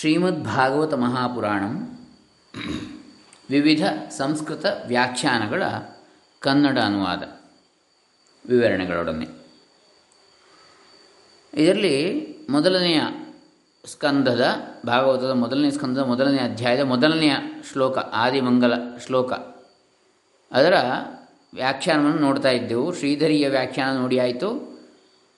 ಶ್ರೀಮದ್ಭಾಗವತ ಮಹಾಪುರಾಣಂ ವಿವಿಧ ಸಂಸ್ಕೃತ ವ್ಯಾಖ್ಯಾನಗಳ ಕನ್ನಡ ಅನುವಾದ ವಿವರಣೆಗಳೊಡನೆ. ಇದರಲ್ಲಿ ಮೊದಲನೆಯ ಸ್ಕಂದದ, ಭಾಗವತದ ಮೊದಲನೇ ಸ್ಕಂದದ ಮೊದಲನೇ ಅಧ್ಯಾಯದ ಮೊದಲನೆಯ ಶ್ಲೋಕ, ಆದಿಮಂಗಲ ಶ್ಲೋಕ. ಅದರ ವ್ಯಾಖ್ಯಾನವನ್ನು ನೋಡ್ತಾ ಇದ್ದೆವು. ಶ್ರೀಧರಿಯ ವ್ಯಾಖ್ಯಾನ ನೋಡಿ ಆಯಿತು.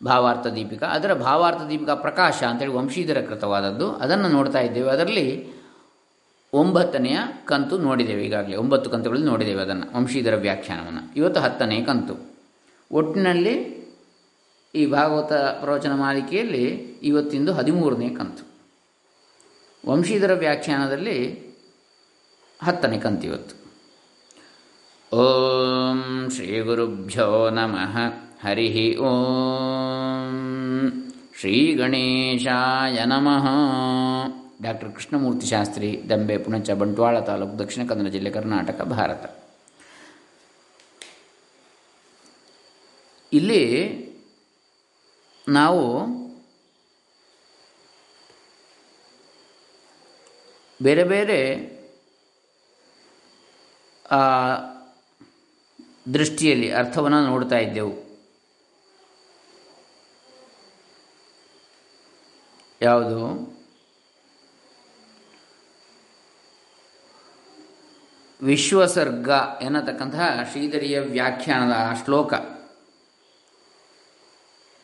ಭಾವಾರ್ಥ ದೀಪಿಕಾ. ಅದರ ಭಾವಾರ್ಥ ದೀಪಿಕಾ ಪ್ರಕಾಶ ಅಂತೇಳಿ ವಂಶೀಧರ ಕೃತವಾದದ್ದು. ಅದನ್ನು ನೋಡ್ತಾ ಇದ್ದೇವೆ. ಅದರಲ್ಲಿ ಒಂಬತ್ತನೆಯ ಕಂತು ನೋಡಿದ್ದೇವೆ ಈಗಾಗಲೇ. ಒಂಬತ್ತು ಕಂತುಗಳಲ್ಲಿ ನೋಡಿದ್ದೇವೆ ಅದನ್ನು, ವಂಶೀಧರ ವ್ಯಾಖ್ಯಾನವನ್ನು. ಇವತ್ತು ಹತ್ತನೇ ಕಂತು. ಒಟ್ಟಿನಲ್ಲಿ ಈ ಭಾಗವತ ಪ್ರವಚನ ಮಾಲಿಕೆಯಲ್ಲಿ ಇವತ್ತಿಂದು ಹದಿಮೂರನೇ ಕಂತು. ವಂಶೀಧರ ವ್ಯಾಖ್ಯಾನದಲ್ಲಿ ಹತ್ತನೇ ಕಂತು ಇವತ್ತು. ಓಂ ಶ್ರೀ ಗುರುಭ್ಯೋ ನಮಃ. ಹರಿ ಓಂ. ಶ್ರೀ ಗಣೇಶಾಯ ನಮಃ. ಡಾಕ್ಟರ್ ಕೃಷ್ಣಮೂರ್ತಿ ಶಾಸ್ತ್ರಿ, ದಂಬೆ ಪುಣಚ, ಬಂಟ್ವಾಳ ತಾಲೂಕು ದಕ್ಷಿಣ ಕನ್ನಡ ಜಿಲ್ಲೆ ಕರ್ನಾಟಕ, ಭಾರತ. ಇಲ್ಲಿ ನಾವು ಬೇರೆ ಬೇರೆ ದೃಷ್ಟಿಯಲ್ಲಿ ಅರ್ಥವನ್ನು ನೋಡ್ತಾ ಇದ್ದೆವು. ಯಾವುದು? ವಿಶ್ವಸರ್ಗ ಎನ್ನತಕ್ಕಂತಹ ಶ್ರೀಧರಿಯ ವ್ಯಾಖ್ಯಾನದ ಶ್ಲೋಕ.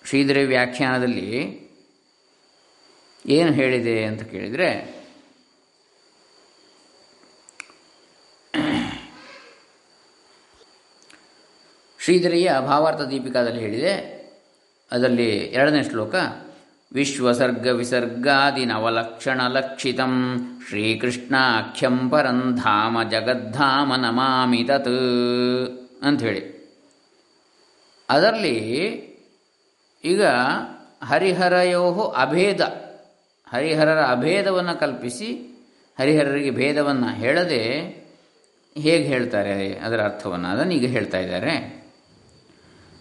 ಶ್ರೀಧರಿ ವ್ಯಾಖ್ಯಾನದಲ್ಲಿ ಏನು ಹೇಳಿದೆ ಅಂತ ಕೇಳಿದರೆ, ಶ್ರೀಧರಿಯ ಭಾವಾರ್ಥ ದೀಪಿಕಾದಲ್ಲಿ ಹೇಳಿದೆ. ಅದರಲ್ಲಿ ಎರಡನೇ ಶ್ಲೋಕ ವಿಶ್ವಸರ್ಗ ವಿಸರ್ಗಾದಿ ನವಲಕ್ಷಣ ಲಕ್ಷಿತಂ ಶ್ರೀಕೃಷ್ಣಾಖ್ಯಂ ಪರಂಧಾಮ ಜಗದ್ಧಾಮ ನಮಾಮಿ ತತ್ ಅಂಥೇಳಿ. ಅದರಲ್ಲಿ ಈಗ ಹರಿಹರಯೋ ಅಭೇದ, ಹರಿಹರರ ಅಭೇದವನ್ನು ಕಲ್ಪಿಸಿ ಹರಿಹರರಿಗೆ ಭೇದವನ್ನು ಹೇಳದೆ ಹೇಗೆ ಹೇಳ್ತಾರೆ ಅದರ ಅರ್ಥವನ್ನು ಅದನ್ನು ಈಗ ಹೇಳ್ತಾ ಇದ್ದಾರೆ.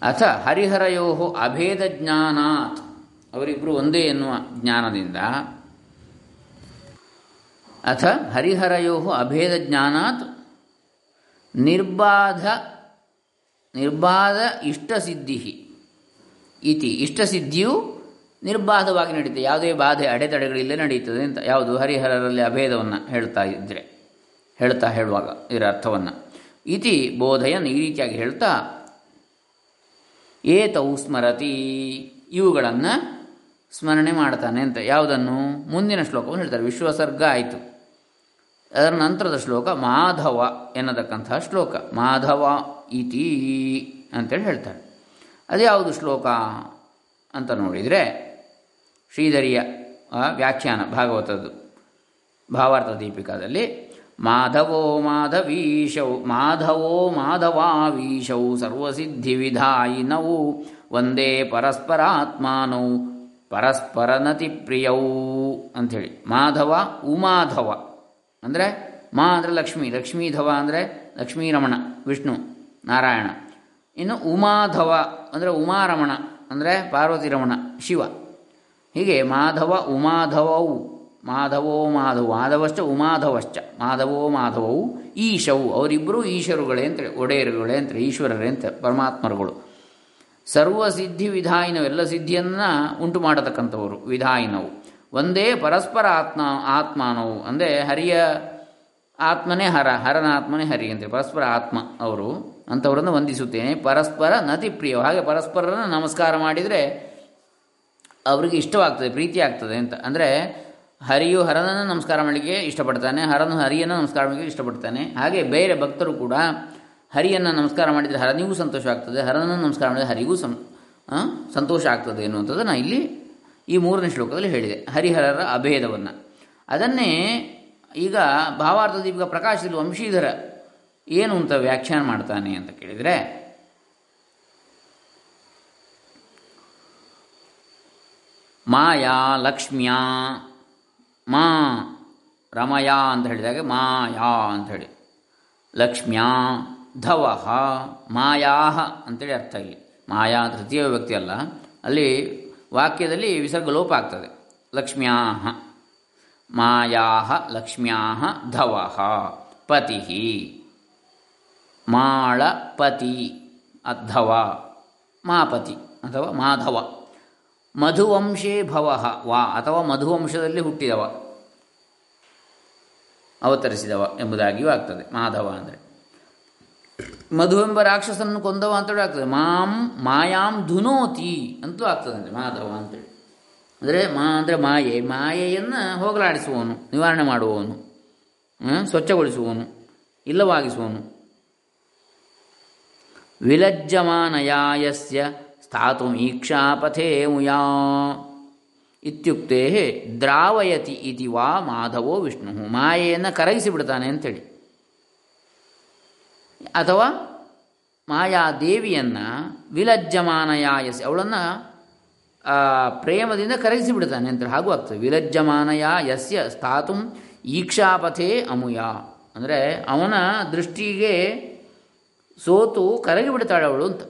ಅಥ ಹರಿಹರಯೋ ಅಭೇದ ಜ್ಞಾನಾತ್. ಅವರಿಬ್ಬರು ಒಂದೇ ಎನ್ನುವ ಜ್ಞಾನದಿಂದ. ಅಥ ಹರಿಹರಯೋ ಅಭೇದ ಜ್ಞಾನಾತ್ ನಿರ್ಬಾಧ ನಿರ್ಬಾಧ ಇಷ್ಟಸಿದ್ಧಿ ಇತಿ. ಇಷ್ಟಸಿದ್ಧಿಯು ನಿರ್ಬಾಧವಾಗಿ ನಡೀತದೆ ಯಾವುದೇ ಬಾಧೆ ಅಡೆತಡೆಗಳಿಲ್ಲೇ ನಡೆಯುತ್ತದೆ ಅಂತ. ಯಾವುದು? ಹರಿಹರರಲ್ಲಿ ಅಭೇದವನ್ನು ಹೇಳ್ತಾ ಇದ್ದರೆ ಹೇಳ್ತಾ ಹೇಳುವಾಗ ಇದರ ಅರ್ಥವನ್ನು. ಇತಿ ಬೋಧಯನ್ ಈ ರೀತಿಯಾಗಿ ಹೇಳ್ತಾ, ಏತೌ ಸ್ಮರತಿ. ಇವುಗಳನ್ನು ಸ್ಮರಣೆ ಮಾಡ್ತಾನೆ ಅಂತ. ಯಾವುದನ್ನು? ಮುಂದಿನ ಶ್ಲೋಕವನ್ನು ಹೇಳ್ತಾರೆ. ವಿಶ್ವಸರ್ಗ ಆಯಿತು. ಅದರ ನಂತರದ ಶ್ಲೋಕ ಮಾಧವ ಎನ್ನತಕ್ಕಂತಹ ಶ್ಲೋಕ. ಮಾಧವ ಇತಿ ಅಂತೇಳಿ ಹೇಳ್ತಾರೆ. ಅದು ಯಾವುದು ಶ್ಲೋಕ ಅಂತ ನೋಡಿದರೆ ಶ್ರೀಧರಿಯ ವ್ಯಾಖ್ಯಾನ ಭಾಗವತದ್ದು, ಭಾವಾರ್ಥ ದೀಪಿಕಾದಲ್ಲಿ ಮಾಧವೋ ಮಾಧವೀಶೌ, ಮಾಧವೋ ಮಾಧವಾವೀಶೌ ಸರ್ವಸಿದ್ಧಿವಿಧಾಯಿನವು ಒಂದೇ ಪರಸ್ಪರಾತ್ಮಾನೌ ಪರಸ್ಪರನತಿ ಪ್ರಿಯೌ ಅಂಥೇಳಿ. ಮಾಧವ, ಉಮಾಧವ. ಅಂದರೆ ಮಾ ಅಂದರೆ ಲಕ್ಷ್ಮೀ, ಲಕ್ಷ್ಮೀಧವ ಅಂದರೆ ಲಕ್ಷ್ಮೀರಮಣ, ವಿಷ್ಣು, ನಾರಾಯಣ. ಇನ್ನು ಉಮಾಧವ ಅಂದರೆ ಉಮಾರಮಣ, ಅಂದರೆ ಪಾರ್ವತಿರಮಣ, ಶಿವ. ಹೀಗೆ ಮಾಧವ ಉಮಾಧವವು ಮಾಧವೋ ಮಾಧವ, ಮಾಧವಶ್ಚ, ಉಮಾಧವಶ್ಚ, ಮಾಧವೋ ಮಾಧವವು ಈಶವು ಅವರಿಬ್ಬರೂ ಈಶ್ವರುಗಳೇ ಅಂತೇಳಿ ಒಡೆಯರುಗಳೇ ಅಂತೇಳಿ ಈಶ್ವರರೇ ಅಂತ ಪರಮಾತ್ಮರುಗಳು. ಸರ್ವ ಸಿದ್ಧಿ ವಿಧಾಯಿನವು ಎಲ್ಲ ಸಿದ್ಧಿಯನ್ನು ಉಂಟು ಮಾಡತಕ್ಕಂಥವರು ವಿಧಾಯಿನವು. ಒಂದೇ ಪರಸ್ಪರ ಆತ್ಮ, ಆತ್ಮಾನವು. ಅಂದರೆ ಹರಿಯ ಆತ್ಮನೇ ಹರ, ಹರನ ಆತ್ಮನೇ ಹರಿ ಅಂತೆ, ಪರಸ್ಪರ ಆತ್ಮ ಅವರು ಅಂಥವರನ್ನು ವಂದಿಸುತ್ತೇನೆ. ಪರಸ್ಪರ ನತಿ ಪ್ರಿಯ ಹಾಗೆ ಪರಸ್ಪರನ ನಮಸ್ಕಾರ ಮಾಡಿದರೆ ಅವರಿಗೆ ಇಷ್ಟವಾಗ್ತದೆ ಪ್ರೀತಿ ಆಗ್ತದೆ ಅಂತ. ಅಂದರೆ ಹರಿಯು ಹರನನ್ನು ನಮಸ್ಕಾರ ಮಾಡಲಿಕ್ಕೆ ಇಷ್ಟಪಡ್ತಾನೆ, ಹರನು ಹರಿಯನ್ನು ನಮಸ್ಕಾರ ಮಾಡಲಿಕ್ಕೆ ಇಷ್ಟಪಡ್ತಾನೆ. ಹಾಗೆ ಬೇರೆ ಭಕ್ತರು ಕೂಡ ಹರಿಯನ್ನು ನಮಸ್ಕಾರ ಮಾಡಿದರೆ ಹರನಿಗೂ ಸಂತೋಷ ಆಗ್ತದೆ, ಹರನನ್ನು ನಮಸ್ಕಾರ ಮಾಡಿದರೆ ಹರಿಗೂ ಸಂ ಸಂತೋಷ ಆಗ್ತದೆ ಎನ್ನುವಂಥದ್ದನ್ನು ಇಲ್ಲಿ ಈ ಮೂರನೇ ಶ್ಲೋಕದಲ್ಲಿ ಹೇಳಿದೆ. ಹರಿಹರರ ಅಭೇದವನ್ನು. ಅದನ್ನೇ ಈಗ ಭಾವಾರ್ಥ ದೀಪಿಕ ಪ್ರಕಾಶದಲ್ಲಿ ವಂಶೀಧರ ಏನು ಅಂತ ವ್ಯಾಖ್ಯಾನ ಮಾಡ್ತಾನೆ ಅಂತ ಕೇಳಿದರೆ, ಮಾಯಾ ಲಕ್ಷ್ಮ್ಯಾ, ಮಾ ರಮಯಾ ಅಂತ ಹೇಳಿದಾಗ ಮಾಯಾ ಅಂತ ಹೇಳಿ. ಲಕ್ಷ್ಮ್ಯಾ ಧವಃ, ಮಾಯಾಹ ಅಂತೇಳಿ ಅರ್ಥ ಇಲ್ಲಿ. ಮಾಯಾ ತೃತೀಯ ವ್ಯಕ್ತಿ ಅಲ್ಲ. ಅಲ್ಲಿ ವಾಕ್ಯದಲ್ಲಿ ವಿಸರ್ಗ ಲೋಪ ಆಗ್ತದೆ. ಲಕ್ಷ್ಮ್ಯಾಹ ಮಾಯಾ ಲಕ್ಷ್ಮ್ಯಾ ಧವ ಪತಿ ಮಾಳಪತಿ ಅಧವ, ಮಾಪತಿ ಅಥವಾ ಮಾಧವ. ಮಧುವಂಶೇ ಭವ, ವಾ ಅಥವಾ ಮಧುವಂಶದಲ್ಲಿ ಹುಟ್ಟಿದವ, ಅವತರಿಸಿದವ ಎಂಬುದಾಗಿಯೂ ಆಗ್ತದೆ. ಮಾಧವ ಅಂದರೆ. ಮಧು ಎಂಬ ರಾಕ್ಷಸನನ್ನು ಕೊಂದವ ಅಂತೇಳಿ ಆಗ್ತದೆ. ಮಾಂ, ಮಾಯಾಂ ಧುನೋತಿ ಅಂತೂ ಆಗ್ತದೆ ಮಾಧವ ಅಂತೇಳಿ. ಅಂದರೆ ಮಾ, ಅಂದರೆ ಮಾಯೆ, ಮಾಯೆಯನ್ನು ಹೋಗಲಾಡಿಸುವವನು, ನಿವಾರಣೆ ಮಾಡುವವನು? ಸ್ವಚ್ಛಗೊಳಿಸುವವನು, ಇಲ್ಲವಾಗಿಸುವವನು. ವಿಲಜ್ಜಮಾನಯಾಯಸ್ಯ ಸ್ಥಾತು ಈಕ್ಷಾಪಥೇ ಮುಯಾ ಇತ್ಯುಕ್ತೆ ದ್ರಾವಯತಿ ಇತಿ ವಾ ಮಾಧವೋ ವಿಷ್ಣು. ಮಾಯೆಯನ್ನು ಕರಗಿಸಿ ಬಿಡ್ತಾನೆ ಅಂತೇಳಿ. ಅಥವಾ ಮಾಯಾ ಮಾಯಾದೇವಿಯನ್ನು ವಿಲಜ್ಜಮಾನಯಾಯಸಿ, ಅವಳನ್ನು ಪ್ರೇಮದಿಂದ ಕರಗಿಸಿ ಬಿಡ್ತಾನೆ ಅಂತ ಹಾಗೂ ಆಗ್ತದೆ ವಿಲಜ್ಜಮಾನಯ ಯಸ್ಯ ಸ್ಥಾತು ಈಕ್ಷಾಪಥೇ ಅಮುಯ. ಅಂದರೆ ಅವನ ದೃಷ್ಟಿಗೆ ಸೋತು ಕರಗಿ ಬಿಡ್ತಾಳೆ ಅವಳು ಅಂತ.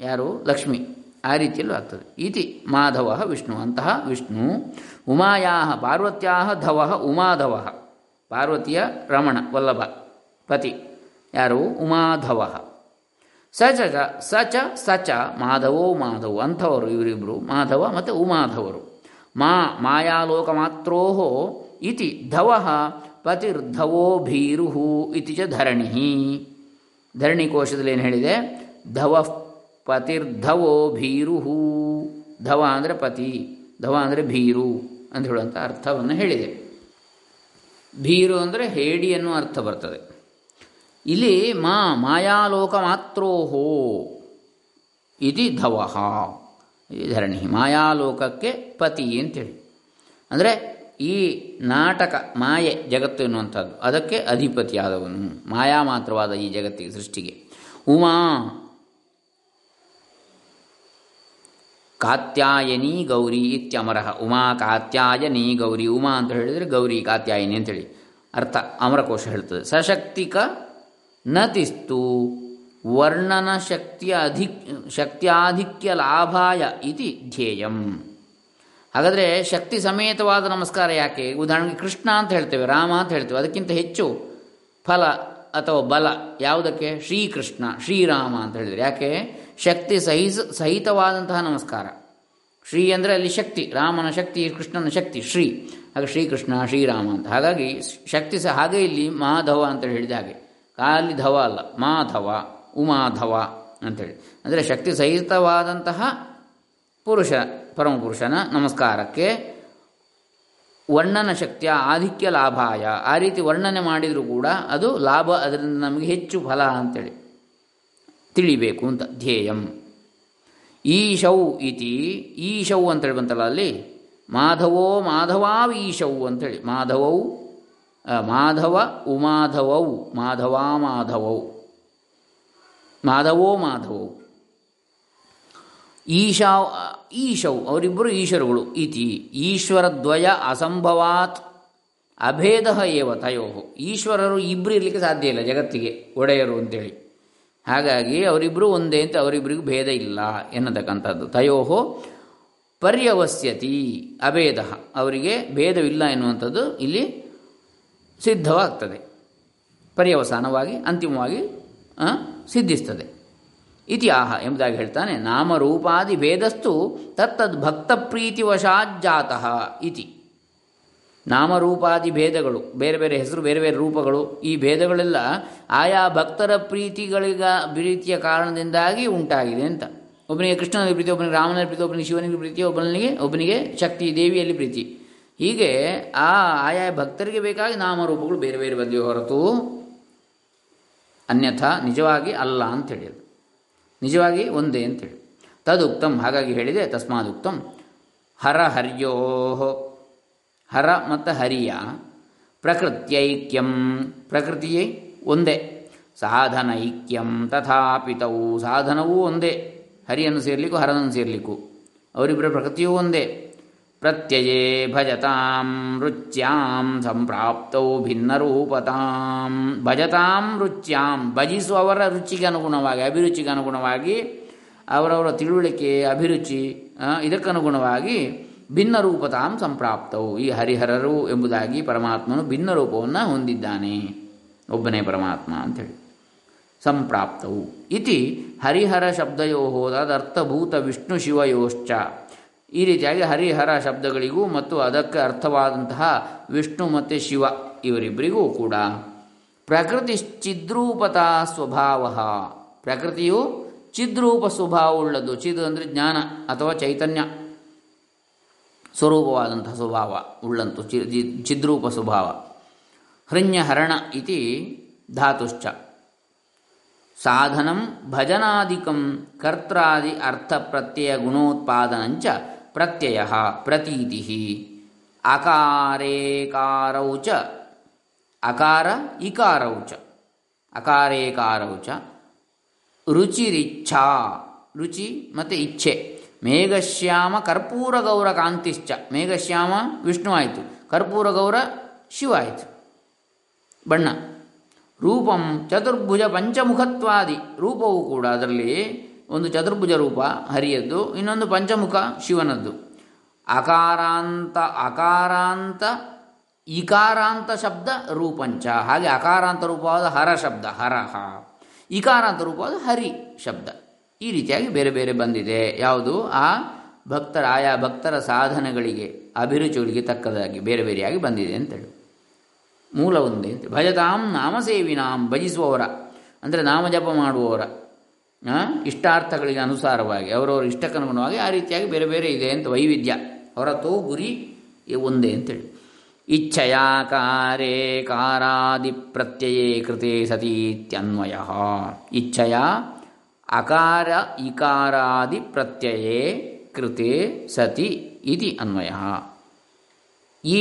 ಯಾರು? ಲಕ್ಷ್ಮಿ. ಆ ರೀತಿಯಲ್ಲೂ ಆಗ್ತದೆ. ಇತಿ ಮಾಧವ ವಿಷ್ಣು. ಅಂತಹ ವಿಷ್ಣು ಉಮಾಯಾ ಪಾರ್ವತ್ಯಾ ಧವ ಉಮಾಧವ. ಪಾರ್ವತಿಯ ರಮಣ, ವಲ್ಲಭ, ಪತಿ. ಯಾರು? ಉಮಾಧವ. ಸ ಚ ಸ ಚ ಸ ಚ ಮಾಧವೋ, ಮಾಧವ ಅಂಥವರು ಇವರಿಬ್ಬರು ಮಾಧವ ಮತ್ತು ಉಮಾಧವರು. ಮಾ ಮಾಯಾಲೋಕ ಮಾತ್ರೋ ಇತಿ ಧವ ಪತಿರ್ಧವೋ ಭೀರು ಇತಿ ಚ ಧರಣಿ ಧರಣಿ ಕೋಶದಲ್ಲಿ ಏನು ಹೇಳಿದೆ? ಧವ ಪತಿರ್ಧವೋ ಭೀರು ಧವ ಅಂದರೆ ಪತಿ, ಧವ ಅಂದರೆ ಭೀರು ಅಂತ ಹೇಳುವಂಥ ಅರ್ಥವನ್ನು ಹೇಳಿದೆ. ಭೀರು ಅಂದರೆ ಹೇಡಿ ಅನ್ನುವ ಅರ್ಥ ಬರ್ತದೆ. ಇಲ್ಲಿ ಮಾ ಮಾಯಾಲೋಕ ಮಾತ್ರೋಹೋ ಇತಿ ಧವಹ ಧರಣಿ ಮಾಯಾಲೋಕಕ್ಕೆ ಪತಿ ಅಂತೇಳಿ. ಅಂದರೆ ಈ ನಾಟಕ ಮಾಯೆ ಜಗತ್ತು ಎನ್ನುವಂಥದ್ದು, ಅದಕ್ಕೆ ಅಧಿಪತಿಯಾದವನು, ಮಾಯಾ ಮಾತ್ರವಾದ ಈ ಜಗತ್ತಿಗೆ, ಸೃಷ್ಟಿಗೆ. ಉಮಾ ಕಾತ್ಯಾಯನಿ ಗೌರಿ ಇತ್ಯಮರಃ. ಉಮಾ ಕಾತ್ಯಾಯನಿ ಗೌರಿ. ಉಮಾ ಅಂತ ಹೇಳಿದರೆ ಗೌರಿ ಕಾತ್ಯಾಯನಿ ಅಂತೇಳಿ. ಅರ್ಥ, ಅಮರಕೋಶ ಹೇಳ್ತದೆ. ಸಶಕ್ತಿಕ ನತಿಸ್ತು ವರ್ಣನ ಶಕ್ತಿಯ ಅಧಿಕ್, ಶಕ್ತ್ಯಾಧಿಕ್ಯ ಲಾಭಾಯ ಇತಿ ಧ್ಯೇಯಂ. ಹಾಗಾದರೆ ಶಕ್ತಿ ಸಮೇತವಾದ ನಮಸ್ಕಾರ ಯಾಕೆ? ಉದಾಹರಣೆಗೆ ಕೃಷ್ಣ ಅಂತ ಹೇಳ್ತೇವೆ, ರಾಮ ಅಂತ ಹೇಳ್ತೇವೆ, ಅದಕ್ಕಿಂತ ಹೆಚ್ಚು ಫಲ ಅಥವಾ ಬಲ ಯಾವುದಕ್ಕೆ? ಶ್ರೀಕೃಷ್ಣ, ಶ್ರೀರಾಮ ಅಂತ ಹೇಳಿದರೆ. ಯಾಕೆ? ಶಕ್ತಿ ಸಹಿಸ, ಸಹಿತವಾದಂತಹ ನಮಸ್ಕಾರ. ಶ್ರೀ ಅಂದರೆ ಅಲ್ಲಿ ಶಕ್ತಿ, ರಾಮನ ಶಕ್ತಿ, ಕೃಷ್ಣನ ಶಕ್ತಿ, ಶ್ರೀ. ಹಾಗೆ ಶ್ರೀಕೃಷ್ಣ, ಶ್ರೀರಾಮ ಅಂತ. ಹಾಗಾಗಿ ಶಕ್ತಿ ಸಹ ಹಾಗೆ ಇಲ್ಲಿ ಮಾಧವ ಅಂತ ಹೇಳಿದ ಹಾಗೆ. ಖಾಲಿ ಧವ ಅಲ್ಲ, ಮಾಧವ, ಉಮಾಧವ ಅಂತೇಳಿ. ಅಂದರೆ ಶಕ್ತಿ ಸಹಿತವಾದಂತಹ ಪುರುಷ, ಪರಮಪುರುಷನ ನಮಸ್ಕಾರಕ್ಕೆ ವರ್ಣನ ಶಕ್ತಿಯ ಆಧಿಕ್ಯ ಲಾಭಾಯ. ಆ ರೀತಿ ವರ್ಣನೆ ಮಾಡಿದರೂ ಕೂಡ ಅದು ಲಾಭ ಅದರಿಂದ ನಮಗೆ ಹೆಚ್ಚು ಫಲ ಅಂತೇಳಿ. ತಿಳಿಬೇಕು ಅಂತ ಧ್ಯೇಯಂ. ಈಶೌ ಇತಿ, ಈಶೌ ಅಂತೇಳಿ ಬಂತಲ್ಲ ಅಲ್ಲಿ? ಮಾಧವೋ ಮಾಧವಾವೀಶೌ ಅಂತೇಳಿ. ಮಾಧವೌ ಮಾಧವ ಉಮಾಧವೌ ಮಾಧವಾ ಮಾಧವೌ ಮಾಧವೋ ಮಾಧವೌ. ಈಶಾ ಈಶೌ ಅವರಿಬ್ಬರು ಈಶ್ವರುಗಳು, ಇತಿ, ಈಶ್ವರದ್ವಯ ಅಸಂಭವಾತ್, ಅಭೇದ ಏವ ತಯೋ ಈಶ್ವರರು ಇಬ್ಬರು ಇರಲಿಕ್ಕೆ ಸಾಧ್ಯ ಇಲ್ಲ ಜಗತ್ತಿಗೆ, ಒಡೆಯರು ಅಂತೇಳಿ. ಹಾಗಾಗಿ ಅವರಿಬ್ಬರು ಒಂದೇ ಅಂತ ಅವರಿಬ್ಬರಿಗೂ ಭೇದ ಇಲ್ಲ ಎನ್ನತಕ್ಕಂಥದ್ದು. ತಯೋ ಪರ್ಯವಸ್ಯತಿ, ಅಭೇದ. ಅವರಿಗೆ ಭೇದವಿಲ್ಲ ಎನ್ನುವಂಥದ್ದು ಇಲ್ಲಿ ಸಿದ್ಧವಾಗ್ತದೆ. ಪರ್ಯವಸಾನವಾಗಿ, ಅಂತಿಮವಾಗಿ ಸಿದ್ಧಿಸ್ತದೆ. ಇತಿ ಇತಿಹಾಹ ಎಂಬುದಾಗಿ ಹೇಳ್ತಾನೆ, ನಾಮರೂಪಾದಿ ಭೇದಸ್ತು ತತ್ತದ್ ಭಕ್ತ ಪ್ರೀತಿವಶಾಜ್ಜಾತಃ ಇತಿ. ನಾಮರೂಪಾದಿ ಭೇದಗಳು, ಬೇರೆ ಬೇರೆ ಹೆಸರು, ಬೇರೆ ಬೇರೆ ರೂಪಗಳು, ಈ ಭೇದಗಳೆಲ್ಲ ಆಯಾ ಭಕ್ತರ ಪ್ರೀತಿಗಳಿಗ, ಪ್ರೀತಿಯ ಕಾರಣದಿಂದಾಗಿ ಉಂಟಾಗಿದೆ ಅಂತ. ಒಬ್ಬನಿಗೆ ಕೃಷ್ಣನಲ್ಲಿ ಪ್ರೀತಿ, ಒಬ್ಬನಿಗೆ ರಾಮನಲ್ಲಿ ಪ್ರೀತಿ, ಒಬ್ಬನಿಗೆ ಶಿವನಿಗೆ ಪ್ರೀತಿ, ಒಬ್ಬನಿಗೆ ಒಬ್ಬನಿಗೆ ಶಕ್ತಿ, ದೇವಿಯಲ್ಲಿ ಪ್ರೀತಿ. ಹೀಗೆ ಆ ಆಯಾ ಭಕ್ತರಿಗೆ ಬೇಕಾಗಿ ನಾಮರೂಪಗಳು ಬೇರೆ ಬೇರೆ ಬಂದಿವೆ ಹೊರತು. ಅನ್ಯಥಾ ನಿಜವಾಗಿ ಅಲ್ಲ ಅಂತ ಅದು ನಿಜವಾಗಿ ಒಂದೇ ಅಂತೇಳಿ ತದುಕ್ತಂ, ಹಾಗಾಗಿ ಹೇಳಿದೆ, ತಸ್ಮಾದುಕ್ತಂ. ಹರ ಹರ್ಯೋ. ಹರ ಮತ್ತು ಹರಿಯ. ಪ್ರಕೃತ್ಯೈಕ್ಯಂ. ಪ್ರಕೃತಿಯೇ ಒಂದೇ. ಸಾಧನೈಕ್ಯಂ ತಥಾಪಿತವು ಸಾಧನವೂ ಒಂದೇ. ಹರಿಯನ್ನು ಸೇರಲಿಕ್ಕೂ ಹರನನ್ನು ಸೇರಲಿಕ್ಕೂ. ಅವರಿಬ್ಬರ ಪ್ರಕೃತಿಯೂ ಒಂದೇ. ಪ್ರತ್ಯಯೇ ಭಜತಾಂ ರುಚ್ಯಾಂ ಸಂಪ್ರಾಪ್ತೌ ಭಿನ್ನರೂಪತಾಂ. ಭಜತಾಂ ರುಚ್ಯಾಂ ಭಜಿಸುವವರ ರುಚಿಗೆ ಅನುಗುಣವಾಗಿ, ಅಭಿರುಚಿಗೆ ಅನುಗುಣವಾಗಿ, ಅವರವರ ತಿಳುವಳಿಕೆ, ಅಭಿರುಚಿ ಇದಕ್ಕನುಗುಣವಾಗಿ ಭಿನ್ನ ರೂಪತಾಂ ಸಂಪ್ರಾಪ್ತವು ಈ ಹರಿಹರರು ಎಂಬುದಾಗಿ ಪರಮಾತ್ಮನು ಭಿನ್ನ ರೂಪವನ್ನು ಹೊಂದಿದ್ದಾನೆ. ಒಬ್ಬನೇ ಪರಮಾತ್ಮ ಅಂಥೇಳಿ. ಸಂಪ್ರಾಪ್ತವು ಇತಿ ಹರಿಹರ ಶಬ್ದಯೋ ತದರ್ಥಭೂತ ವಿಷ್ಣು ಶಿವಯೋಶ್ಚ. ಈ ರೀತಿಯಾಗಿ ಹರಿಹರ ಶಬ್ದಗಳಿಗೂ ಮತ್ತು ಅದಕ್ಕೆ ಅರ್ಥವಾದಂತಹ ವಿಷ್ಣು ಮತ್ತು ಶಿವ ಇವರಿಬ್ಬರಿಗೂ ಕೂಡ ಪ್ರಕೃತಿ ಚಿದ್ರೂಪತಾ ಸ್ವಭಾವ. ಪ್ರಕೃತಿಯು ಚಿದ್ರೂಪ ಸ್ವಭಾವವುಳ್ಳದ್ದು ಚಿದ್ ಅಂದರೆ ಜ್ಞಾನ ಅಥವಾ ಚೈತನ್ಯ ಸ್ವರೂಪವಾದಂತಹ ಸ್ವಭಾವ ಉಳ್ಳಂತು. ಚಿ ಚಿದ್ರೂಪ ಸ್ವಭಾವ. ಹೃಣ್ಯಹರಣ ಇತಿ ಧಾತುಶ್ಚ. ಸಾಧನಂ ಭಜನಾಧಿಕಂ ಕರ್ತಾದಿ ಅರ್ಥ ಪ್ರತ್ಯಯ ಗುಣೋತ್ಪಾದನಂಚ ಪ್ರತ್ಯಯ ಪ್ರತೀತಿ. ಅಕಾರೇಕಾರೌ ಚ. ಅಕಾರ ಇಕಾರೌ ಚ. ಅಕಾರೇಕಾರೌ ಚ. ರುಚಿರಿಚ್ಛಾ. ರುಚಿ ಮತ್ತು ಇಚ್ಛೆ. ಮೇಘಶ್ಯಾಮ ಕರ್ಪೂರ ಗೌರ ಕಾಂತಿಶ್ಚ. ಮೇಘಶ್ಯಾಮ ವಿಷ್ಣು ಆಯಿತು. ಕರ್ಪೂರ ಶಿವ ಆಯಿತು. ಬಣ್ಣ. ರೂಪಂ ಚತುರ್ಭುಜ ಪಂಚಮುಖತ್ವಾದಿ. ರೂಪವು ಕೂಡ ಅದರಲ್ಲಿ ಒಂದು ಚತುರ್ಭುಜ ರೂಪ, ಹರಿಯದ್ದು, ಇನ್ನೊಂದು ಪಂಚಮುಖ, ಶಿವನದ್ದು. ಅಕಾರಾಂತ ಅಕಾರಾಂತ, ಇಕಾರಾಂತ ಶಬ್ದ ರೂಪಂಚ. ಹಾಗೆ ಅಕಾರಾಂತ ರೂಪವಾದ ಹರ ಶಬ್ದ ಹರಹ ಇಕಾರಾಂತ ರೂಪವಾದ ಹರಿ ಶಬ್ದ. ಈ ರೀತಿಯಾಗಿ ಬೇರೆ ಬೇರೆ ಬಂದಿದೆ. ಯಾವುದು? ಆ ಭಕ್ತರ, ಆಯಾ ಭಕ್ತರ ಸಾಧನೆಗಳಿಗೆ, ಅಭಿರುಚಿಗಳಿಗೆ ತಕ್ಕದಾಗಿ ಬೇರೆ ಬೇರೆಯಾಗಿ ಬಂದಿದೆ ಅಂತೇಳಿ. ಮೂಲ ಒಂದೇ ಭಜತಾಂ ನಾಮಸೇವಿನಾಂ ಭಜಿಸುವವರ. ಅಂದರೆ ನಾಮಜಪ ಮಾಡುವವರ. ಇಷ್ಟಾರ್ಥಗಳಿಗೆ ಅನುಸಾರವಾಗಿ, ಅವರವರ ಇಷ್ಟಕ್ಕನುಗುಣವಾಗಿ ಆ ರೀತಿಯಾಗಿ ಬೇರೆ ಬೇರೆ ಇದೆ ಅಂತ ವೈವಿಧ್ಯ. ಹೊರತು ಗುರಿ ಒಂದೇ ಅಂತೇಳಿ. ಇಚ್ಛಯಾಕಾರೇ ಕಾರಾದಿ ಪ್ರತ್ಯಯೇ ಕೃತೆ ಸತೀತ್ಯನ್ವಯ ಇಚ್ಛಯ, ಅಕಾರ ಇಕಾರಾದಿ ಪ್ರತ್ಯಯೇ ಕೃತೆ ಸತಿ ಇತಿ ಅನ್ವಯ. ಈ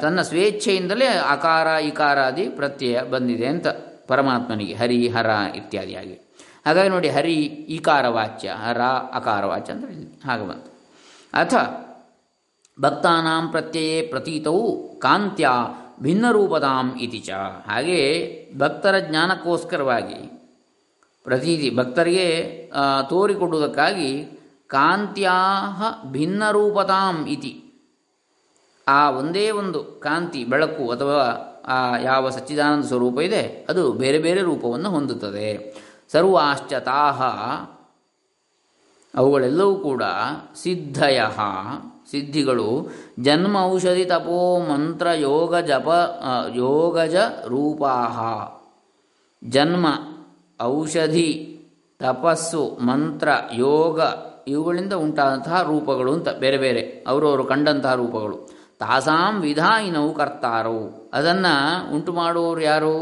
ತನ್ನ ಸ್ವೇಚ್ಛೆಯಿಂದಲೇ ಅಕಾರ, ಇಕಾರಾದಿ ಪ್ರತ್ಯಯ ಬಂದಿದೆ ಅಂತ ಪರಮಾತ್ಮನಿಗೆ, ಹರಿ, ಹರ ಇತ್ಯಾದಿಯಾಗಿ. ಹಾಗಾಗಿ ನೋಡಿ ಹರಿ ಈಕಾರ ವಾಚ್ಯ ಹರ ಅಕಾರ ವಾಚ್ಯ ಅಂದರೆ ಹಾಗೆ ಬಂತು. ಅಥ ಭಕ್ತಾನಾಂ ಪ್ರತ್ಯಯೇ ಪ್ರತೀತವು ಕಾಂತ್ಯ ಭಿನ್ನರೂಪದಾಂ ಇತಿ ಚ. ಹಾಗೆಯೇ ಭಕ್ತರ ಜ್ಞಾನಕ್ಕೋಸ್ಕರವಾಗಿ ಪ್ರತೀತಿ ಭಕ್ತರಿಗೆ ತೋರಿಕೊಡುವುದಕ್ಕಾಗಿ ಕಾಂತ್ಯಾ ಭಿನ್ನರೂಪತಾಂ ಇತಿ. ಆ ಒಂದೇ ಒಂದು ಕಾಂತಿ, ಬೆಳಕು ಅಥವಾ, ಆ, ಯಾವ ಸಚ್ಚಿದಾನಂದ ಸ್ವರೂಪ ಇದೆ, ಅದು ಬೇರೆ ಬೇರೆ ರೂಪವನ್ನು ಹೊಂದುತ್ತದೆ. ಸರ್ವಾಶ್ಚ ತಾಹ ಅವುಗಳೆಲ್ಲವೂ ಕೂಡ ಸಿದ್ಧಯ. ಸಿದ್ಧಿಗಳು ಜನ್ಮ, ಔಷಧಿ, ತಪೋ, ಮಂತ್ರ, ಯೋಗ, ಜಪ ಯೋಗಜ, ರೂಪಾಹ. ಜನ್ಮ, ಔಷಧಿ, ತಪಸ್ಸು, ಮಂತ್ರ, ಯೋಗ ಇವುಗಳಿಂದ ಉಂಟಾದಂತಹ ರೂಪಗಳು ಅಂತ ಬೇರೆ ಬೇರೆ ಅವರವರು ಕಂಡಂತಹ ರೂಪಗಳು. ತಾಸಾಂ ವಿಧಾಯಿನವು ಕರ್ತಾರವು ಅದನ್ನು ಉಂಟು ಮಾಡುವವರು ಯಾರು?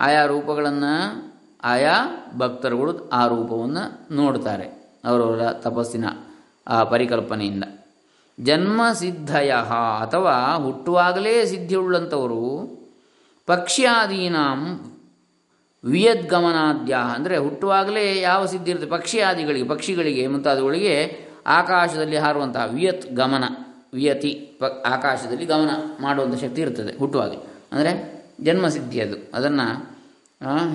ಆಯಾ ರೂಪಗಳನ್ನು ಆಯಾ ಭಕ್ತರುಗಳು ಆ ರೂಪವನ್ನು ನೋಡ್ತಾರೆ ಅವರವರ ತಪಸ್ಸಿನ, ಆ ಪರಿಕಲ್ಪನೆಯಿಂದ. ಜನ್ಮ ಸಿದ್ಧಯ ಅಥವಾ ಹುಟ್ಟುವಾಗಲೇ ಸಿದ್ಧಿಯುಳ್ಳಂಥವರು ಪಕ್ಷಿಯಾದೀನಾಂ ವಿಯದ್ಗಮನಾದ್ಯ ಅಂದರೆ ಹುಟ್ಟುವಾಗಲೇ ಯಾವ ಸಿದ್ಧಿ ಇರುತ್ತೆ? ಪಕ್ಷಿಯಾದಿಗಳಿಗೆ, ಪಕ್ಷಿಗಳಿಗೆ ಮುಂತಾದವುಗಳಿಗೆ ಆಕಾಶದಲ್ಲಿ ಹಾರುವಂತಹ ವಿಯತ್ ಗಮನ, ವಿಯತಿ ಪ, ಆಕಾಶದಲ್ಲಿ ಗಮನ ಮಾಡುವಂಥ ಶಕ್ತಿ ಇರ್ತದೆ ಹುಟ್ಟುವಾಗಲೇ. ಅಂದರೆ ಜನ್ಮಸಿದ್ಧಿ ಅದು. ಅದನ್ನು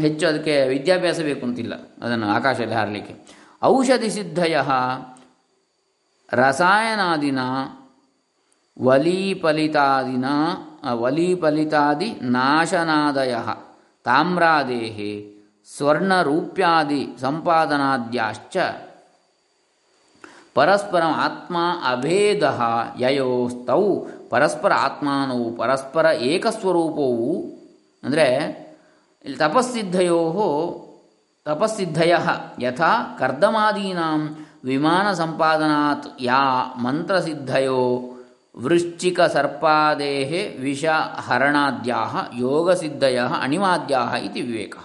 ಹೆಚ್ಚು ಅದಕ್ಕೆ ವಿದ್ಯಾಭ್ಯಾಸ ಬೇಕು ಅಂತಿಲ್ಲ ಅದನ್ನು ಆಕಾಶದಲ್ಲಿ ಹಾರಲಿಕ್ಕೆ. ಔಷಧಿ ಸಿದ್ಧಯ ರಸಾಯನಾದಿನ ವಲೀಫಲಿತಾದಿನ ವಲೀಫಲಿತಾದಿ ನಾಶನಾದಯ, ತಾಮ್ರಾದೇಹಿ, ಸ್ವರ್ಣರೂಪ್ಯಾದಿ ಸಂಪಾದನಾದ್ಯಾಶ್ಚ, ಪರಸ್ಪರ ಆತ್ಮ ಅಭೇದ ಯಯೋಸ್ತೌ, ಪರಸ್ಪರ ಆತ್ಮಾನವು ಪರಸ್ಪರ ಏಕಸ್ವರೂಪವು, ಅಂದರೆ ಇಲ್ಲಿ ತಪಸ್ಸಿದ್ಧಯೋ ತಪಸ್ಸಿದ್ಧಯ ಯಥಾ ಕರ್ದಮಾದೀನಾಂ ವಿಮಾನ ಸಂಪಾದನಾತ್ ಯಾ ಮಂತ್ರಸಿದ್ಧಯೋ ವೃಶ್ಚಿಕ ಸರ್ಪಾದೇಹೆ ವಿಷ ಹರಣಾದ್ಯಾ ಯೋಗಸಿದ್ಧಯ ಅಣಿಮಾದ್ಯ ಇತಿ ವಿವೇಕ.